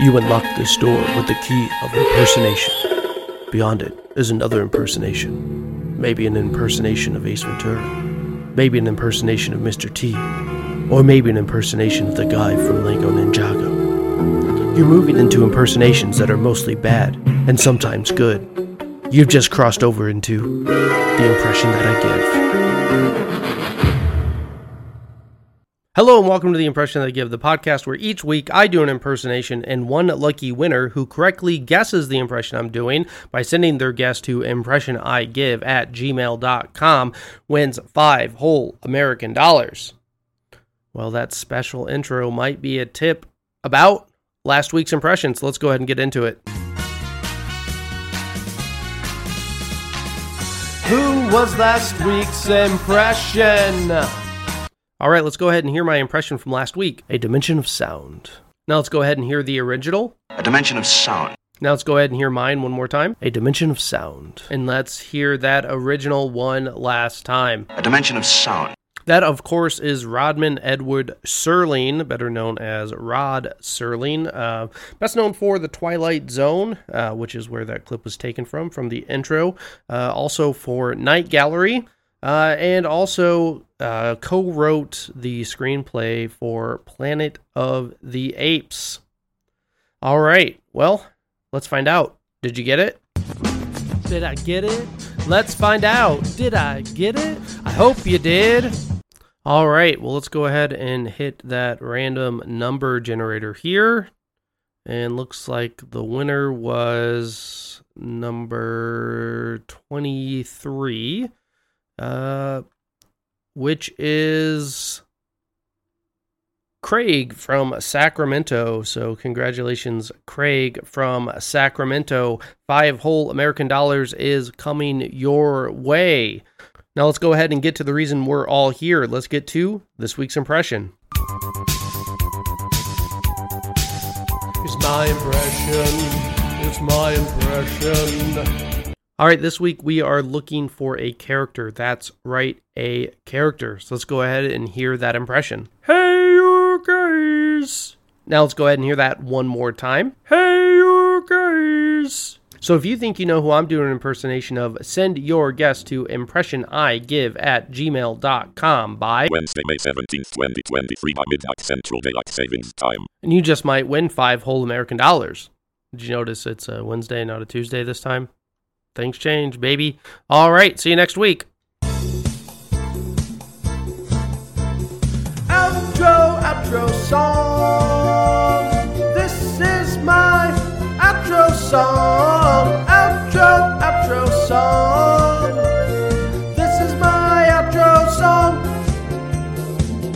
You unlock this door with the key of impersonation. Beyond it is another impersonation. Maybe an impersonation of Ace Ventura. Maybe an impersonation of Mr. T. Or maybe an impersonation of the guy from Lego Ninjago. You're moving into impersonations that are mostly bad and sometimes good. You've just crossed over into the impression that I give. Hello and welcome to the Impression That I Give, the podcast where each week I do an impersonation and one lucky winner who correctly guesses the impression I'm doing by sending their guess to impressionigive at gmail.com wins five whole American dollars. Well, that special intro might be a tip about last week's impression, so let's go ahead and get into it. Who was last week's impression? All right, let's go ahead and hear my impression from last week A Dimension of Sound. Now let's go ahead and hear the original. A dimension of sound. Now let's go ahead and hear mine one more time. A Dimension of Sound. And let's hear that original one last time. A dimension of sound. That, of course, is Rodman Edward Serling, better known as Rod Serling, uh, best known for The Twilight Zone, uh, which is where that clip was taken from, from the intro. Uh, also for Night Gallery, uh, and also uh, co wrote the screenplay for Planet of the Apes. All right, well, let's find out. Did you get it? Did I get it? Let's find out. Did I get it? I hope you did. All right, well, let's go ahead and hit that random number generator here. And looks like the winner was number 23 uh, which is Craig from Sacramento. So, congratulations, Craig from Sacramento. Five whole American dollars is coming your way. Now, let's go ahead and get to the reason we're all here. Let's get to this week's impression. It's my impression. It's my impression. All right, this week we are looking for a character. That's right, a character. So let's go ahead and hear that impression. Hey, you guys. Now let's go ahead and hear that one more time. Hey, you guys. So if you think you know who I'm doing an impersonation of, send your guess to impressionigive at gmail.com by Wednesday, May 17th, 2023 by midnight Central Daylight Savings Time. and you just might win five whole American dollars. Did you notice it's a Wednesday, not a Tuesday this time? Things change, baby. All right, see you next week. Outro, outro song. This is my outro song.